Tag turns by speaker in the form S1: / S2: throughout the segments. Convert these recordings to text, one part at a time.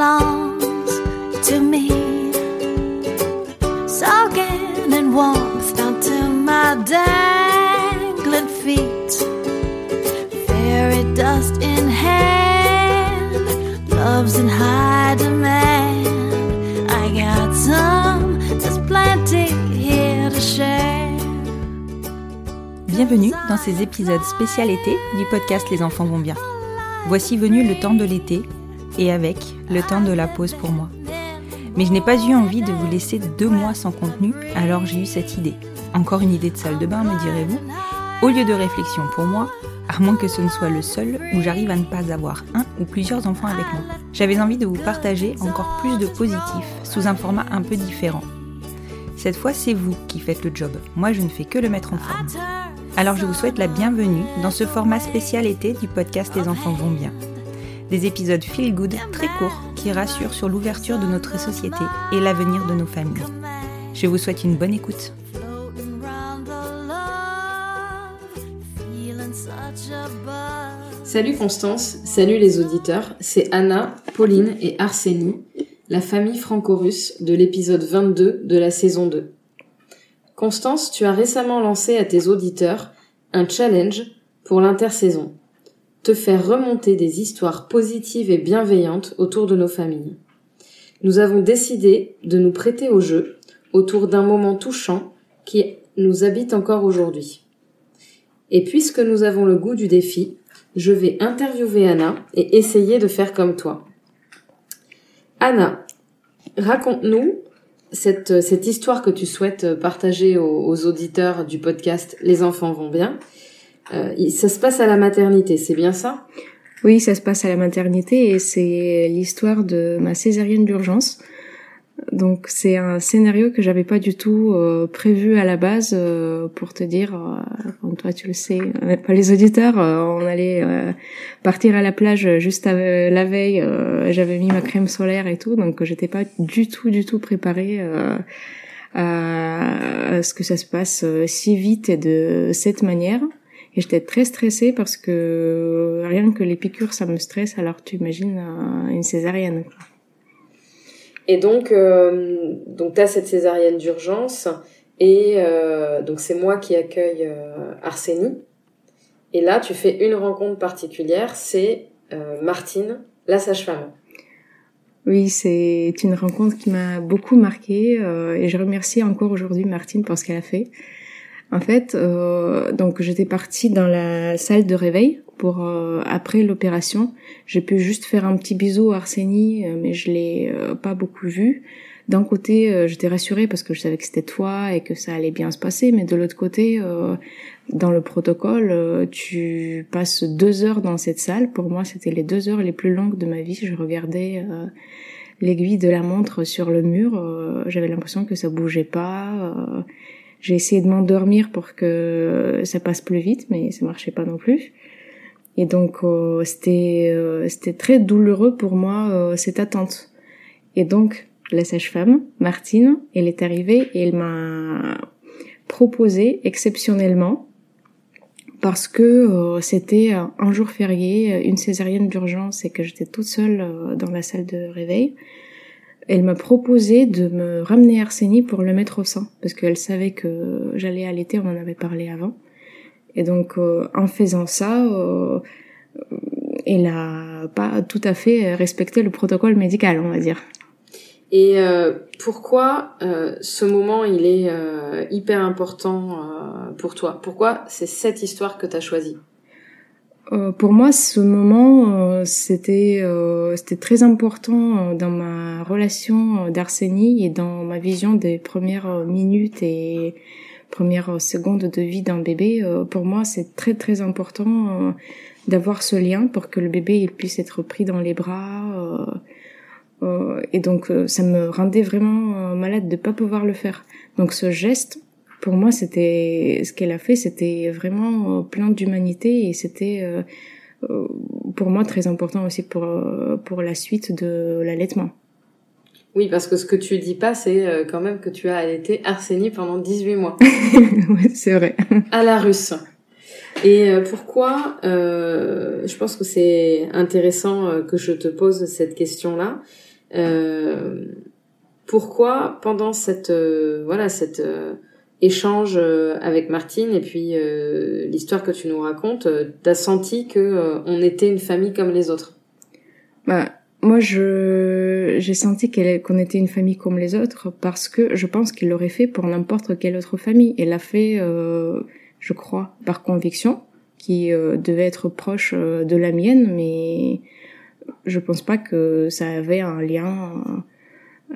S1: belongs to me. Soaking in warmth down to my dangling feet. Fairy dust in hand, love's in high demand. I got some, there's plenty here to share.
S2: Bienvenue dans ces épisodes spécial été du podcast Les enfants vont bien. Voici venu le temps de l'été et avec le temps de la pause pour moi. Mais je n'ai pas eu envie de vous laisser deux mois sans contenu, alors j'ai eu cette idée. Encore une idée de salle de bain, me direz-vous Au lieu de réflexion pour moi, à moins que ce ne soit le seul où j'arrive à ne pas avoir un ou plusieurs enfants avec moi. J'avais envie de vous partager encore plus de positifs sous un format un peu différent. Cette fois, c'est vous qui faites le job. Moi, je ne fais que le mettre en forme. Alors, je vous souhaite la bienvenue dans ce format spécial été du podcast Les enfants vont bien. Des épisodes feel good très courts qui rassurent sur l'ouverture de notre société et l'avenir de nos familles. Je vous souhaite une bonne écoute.
S3: Salut Constance, salut les auditeurs, c'est Anna, Pauline et Arsénie, la famille franco-russe de l'épisode 22 de la saison 2. Constance, tu as récemment lancé à tes auditeurs un challenge pour l'intersaison. Te faire remonter des histoires positives et bienveillantes autour de nos familles. Nous avons décidé de nous prêter au jeu autour d'un moment touchant qui nous habite encore aujourd'hui. Et puisque nous avons le goût du défi, je vais interviewer Anna et essayer de faire comme toi. Anna, raconte-nous cette, histoire que tu souhaites partager aux auditeurs du podcast Les enfants vont bien. Euh, ça se passe à la maternité, c'est bien ça?
S4: Oui, ça se passe à la maternité et c'est l'histoire de ma césarienne d'urgence. Donc c'est un scénario que j'avais pas du tout euh, prévu à la base euh, pour te dire, euh, toi tu le sais, euh, pas les auditeurs, euh, on allait partir à la plage juste la veille, j'avais mis ma crème solaire et tout, donc j'étais pas du tout du tout préparée à, ce que ça se passe si vite et de cette manière. Et j'étais très stressée parce que rien que les piqûres, ça me stresse. Alors tu imagines euh, une césarienne. quoi.
S3: Et donc, euh, donc tu as cette césarienne d'urgence et euh, donc c'est moi qui accueille euh, Arsénie. Et là, tu fais une rencontre particulière, c'est euh, Martine, la sage-femme.
S4: Oui, c'est une rencontre qui m'a beaucoup marquée euh, et je remercie encore aujourd'hui Martine pour ce qu'elle a fait. En fait, euh, donc j'étais partie dans la salle de réveil pour euh, après l'opération. J'ai pu juste faire un petit bisou à Arsénie, euh, mais je l'ai euh, pas beaucoup vu. D'un côté, euh, j'étais rassurée parce que je savais que c'était toi et que ça allait bien se passer, mais de l'autre côté, euh, dans le protocole, tu passes deux heures dans cette salle. Pour moi, c'était les deux heures les plus longues de ma vie. Je regardais l'aiguille de la montre sur le mur. J'avais l'impression que ça bougeait pas. J'ai essayé de m'endormir pour que ça passe plus vite, mais ça marchait pas non plus. Et donc, euh, c'était euh, c'était très douloureux pour moi euh, cette attente. Et donc, la sage-femme, Martine, elle est arrivée et elle m'a proposé exceptionnellement parce que euh, c'était euh, un jour férié, une césarienne d'urgence et que j'étais toute seule euh, dans la salle de réveil. Elle m'a proposé de me ramener Arsénie pour le mettre au sein parce qu'elle savait que j'allais allaiter, on en avait parlé avant. Et donc euh, en faisant ça, euh, elle a pas tout à fait respecté le protocole médical, on va dire.
S3: Et pourquoi ce moment il est hyper important pour toi? Pourquoi c'est cette histoire que tu as choisie?
S4: Euh, pour moi, ce moment, euh, c'était euh, c'était très important dans ma relation d'Arsenie et dans ma vision des premières minutes et premières secondes de vie d'un bébé. pour moi, c'est très très important d'avoir ce lien pour que le bébé puisse être pris dans les bras. et donc, ça me rendait vraiment malade de pas pouvoir le faire. Donc, ce geste pour moi, c'était ce qu'elle a fait, c'était vraiment plein d'humanité et c'était euh, euh, pour moi très important aussi pour euh, pour la suite de l'allaitement.
S3: Oui, parce que ce que tu dis pas, c'est quand même que tu as allaité Arsenie pendant 18 mois.
S4: oui, c'est vrai.
S3: À la russe. Et pourquoi Je pense que c'est intéressant que je te pose cette question-là. pourquoi pendant cette voilà cette échange euh, avec Martine et puis euh, l'histoire que tu nous racontes, euh, t'as senti que on était une famille comme les autres?
S4: Bah moi je j'ai senti qu'on était une famille comme les autres parce que je pense qu'il l'aurait fait pour n'importe quelle autre famille. Elle l'a fait, je crois, par conviction, qui devait être proche de la mienne, mais je pense pas que ça avait un lien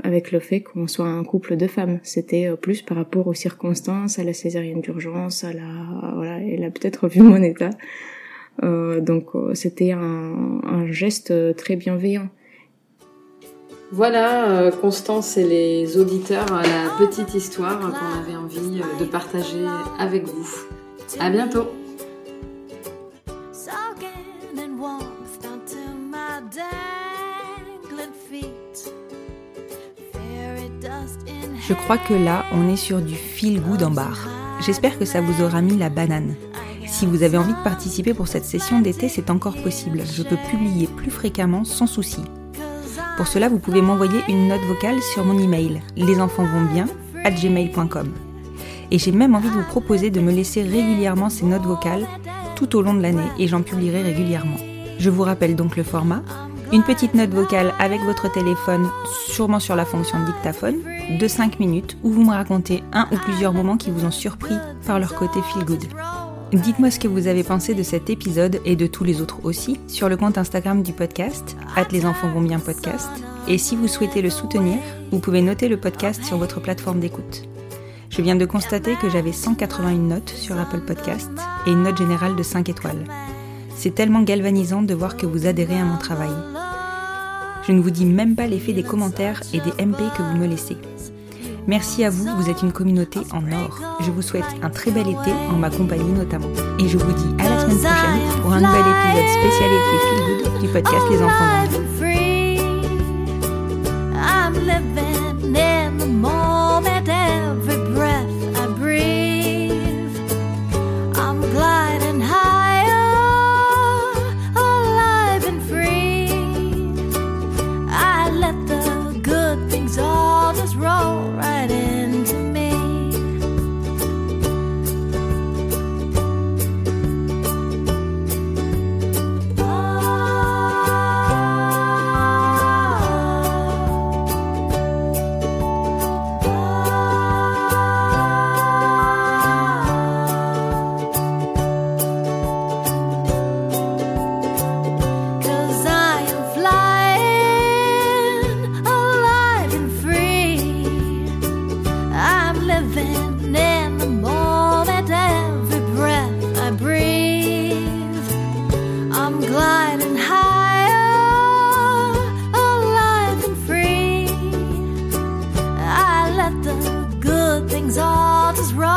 S4: avec le fait qu'on soit un couple de femmes. C'était euh, plus par rapport aux circonstances, à la césarienne d'urgence, à la voilà, elle a peut-être vu mon état. Euh, donc euh, c'était un, un, geste très bienveillant.
S3: Voilà, Constance et les auditeurs, la petite histoire qu'on avait envie de partager avec vous. À bientôt.
S2: Je crois que là, on est sur du feel good en bar. J'espère que ça vous aura mis la banane. Si vous avez envie de participer pour cette session d'été, c'est encore possible. Je peux publier plus fréquemment sans souci. Pour cela, vous pouvez m'envoyer une note vocale sur mon email bien gmail.com. Et j'ai même envie de vous proposer de me laisser régulièrement ces notes vocales tout au long de l'année et j'en publierai régulièrement. Je vous rappelle donc le format une petite note vocale avec votre téléphone, sûrement sur la fonction dictaphone, de 5 minutes où vous me racontez un ou plusieurs moments qui vous ont surpris par leur côté feel good. Dites-moi ce que vous avez pensé de cet épisode et de tous les autres aussi sur le compte Instagram du podcast, at les enfants vont bien podcast. Et si vous souhaitez le soutenir, vous pouvez noter le podcast sur votre plateforme d'écoute. Je viens de constater que j'avais 181 notes sur Apple Podcast et une note générale de 5 étoiles. C'est tellement galvanisant de voir que vous adhérez à mon travail. Je ne vous dis même pas l'effet des commentaires et des MP que vous me laissez. Merci à vous, vous êtes une communauté en or. Je vous souhaite un très bel été en ma compagnie notamment. Et je vous dis à la semaine prochaine pour un nouvel épisode spécialité Feel Good du podcast Les Enfants